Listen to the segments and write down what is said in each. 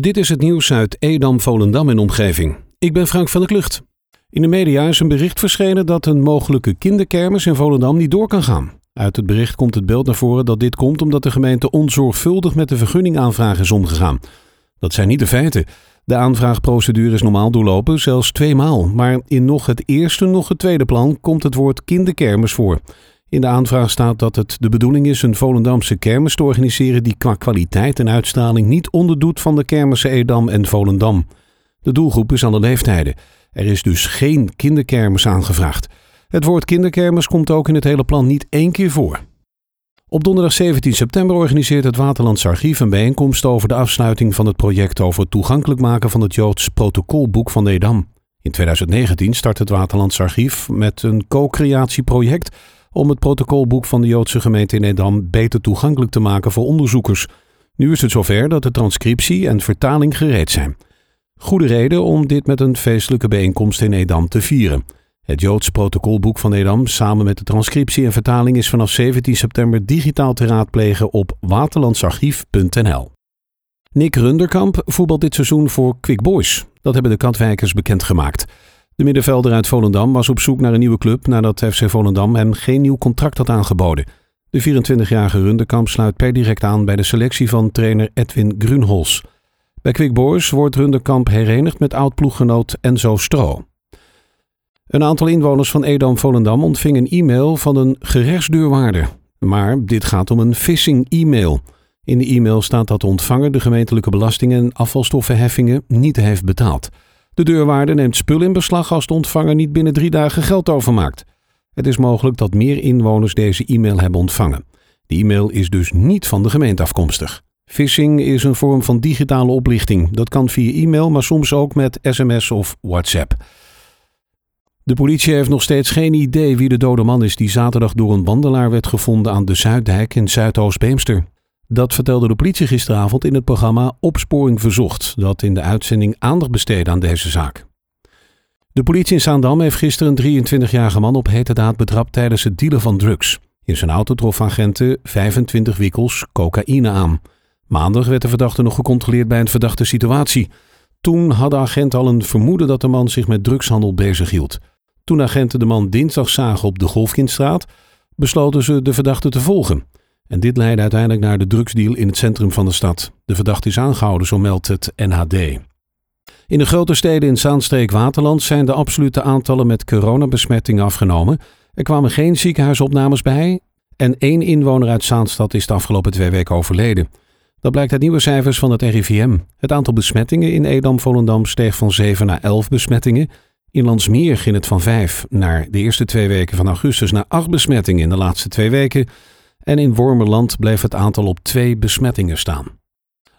Dit is het nieuws uit Edam, Volendam en omgeving. Ik ben Frank van der Klucht. In de media is een bericht verschenen dat een mogelijke kinderkermis in Volendam niet door kan gaan. Uit het bericht komt het beeld naar voren dat dit komt omdat de gemeente onzorgvuldig met de vergunningaanvraag is omgegaan. Dat zijn niet de feiten. De aanvraagprocedure is normaal doorlopen, zelfs tweemaal. Maar in nog het eerste, nog het tweede plan komt het woord kinderkermis voor. In de aanvraag staat dat het de bedoeling is een Volendamse kermis te organiseren die qua kwaliteit en uitstraling niet onderdoet van de kermissen Edam en Volendam. De doelgroep is alle leeftijden. Er is dus geen kinderkermis aangevraagd. Het woord kinderkermis komt ook in het hele plan niet één keer voor. Op donderdag 17 september organiseert het Waterlands Archief een bijeenkomst over de afsluiting van het project over het toegankelijk maken van het Joods protocolboek van Edam. In 2019 start het Waterlands Archief met een co-creatieproject om het protocolboek van de Joodse gemeente in Edam beter toegankelijk te maken voor onderzoekers. Nu is het zover dat de transcriptie en vertaling gereed zijn. Goede reden om dit met een feestelijke bijeenkomst in Edam te vieren. Het Joods protocolboek van Edam samen met de transcriptie en vertaling is vanaf 17 september digitaal te raadplegen op waterlandsarchief.nl. Nick Runderkamp voetbalt dit seizoen voor Quick Boys. Dat hebben de Katwijkers bekendgemaakt. De middenvelder uit Volendam was op zoek naar een nieuwe club nadat FC Volendam hem geen nieuw contract had aangeboden. De 24-jarige Runderkamp sluit per direct aan bij de selectie van trainer Edwin Grunholz. Bij Quick Boys wordt Runderkamp herenigd met oud-ploeggenoot Enzo Stro. Een aantal inwoners van Edam-Volendam ontving een e-mail van een gerechtsdeurwaarder. Maar dit gaat om een phishing-e-mail. In de e-mail staat dat de ontvanger de gemeentelijke belastingen en afvalstoffenheffingen niet heeft betaald. De deurwaarder neemt spul in beslag als de ontvanger niet binnen drie dagen geld overmaakt. Het is mogelijk dat meer inwoners deze e-mail hebben ontvangen. De e-mail is dus niet van de gemeente afkomstig. Phishing is een vorm van digitale oplichting. Dat kan via e-mail, maar soms ook met sms of WhatsApp. De politie heeft nog steeds geen idee wie de dode man is die zaterdag door een wandelaar werd gevonden aan de Zuiddijk in Zuidoost-Beemster. Dat vertelde de politie gisteravond in het programma Opsporing Verzocht, dat in de uitzending aandacht besteedde aan deze zaak. De politie in Zaandam heeft gisteren een 23-jarige man op hete daad betrapt tijdens het dealen van drugs. In zijn auto trof agenten 25 wikkels cocaïne aan. Maandag werd de verdachte nog gecontroleerd bij een verdachte situatie. Toen hadden agenten al een vermoeden dat de man zich met drugshandel bezighield. Toen agenten de man dinsdag zagen op de Golfkindstraat, besloten ze de verdachte te volgen. En dit leidde uiteindelijk naar de drugsdeal in het centrum van de stad. De verdachte is aangehouden, zo meldt het NHD. In de grote steden in Zaanstreek-Waterland zijn de absolute aantallen met coronabesmettingen afgenomen. Er kwamen geen ziekenhuisopnames bij en één inwoner uit Zaanstad is de afgelopen twee weken overleden. Dat blijkt uit nieuwe cijfers van het RIVM. Het aantal besmettingen in Edam-Volendam steeg van 7 naar 11 besmettingen. In Landsmeer ging het van 5 naar de eerste twee weken van augustus naar 8 besmettingen in de laatste twee weken. En in Wormerland bleef het aantal op 2 besmettingen staan.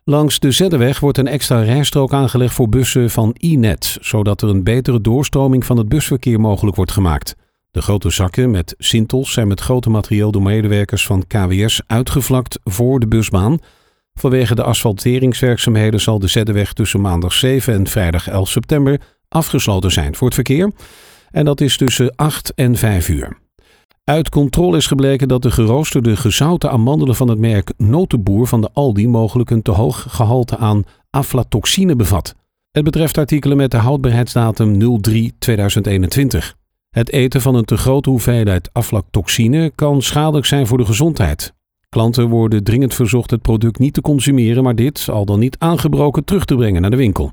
Langs de Zeddeweg wordt een extra rijstrook aangelegd voor bussen van e-net, zodat er een betere doorstroming van het busverkeer mogelijk wordt gemaakt. De grote zakken met sintels zijn met grote materieel door medewerkers van KWS uitgevlakt voor de busbaan. Vanwege de asfalteringswerkzaamheden zal de Zeddeweg tussen maandag 7 en vrijdag 11 september afgesloten zijn voor het verkeer. En dat is tussen 8 en 5 uur. Uit controle is gebleken dat de geroosterde gezouten amandelen van het merk Notenboer van de Aldi mogelijk een te hoog gehalte aan aflatoxine bevat. Het betreft artikelen met de houdbaarheidsdatum 03-2021. Het eten van een te grote hoeveelheid aflatoxine kan schadelijk zijn voor de gezondheid. Klanten worden dringend verzocht het product niet te consumeren, maar dit al dan niet aangebroken terug te brengen naar de winkel.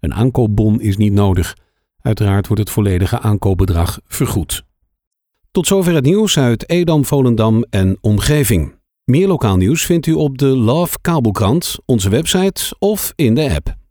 Een aankoopbon is niet nodig. Uiteraard wordt het volledige aankoopbedrag vergoed. Tot zover het nieuws uit Edam, Volendam en omgeving. Meer lokaal nieuws vindt u op de Love Kabelkrant, onze website of in de app.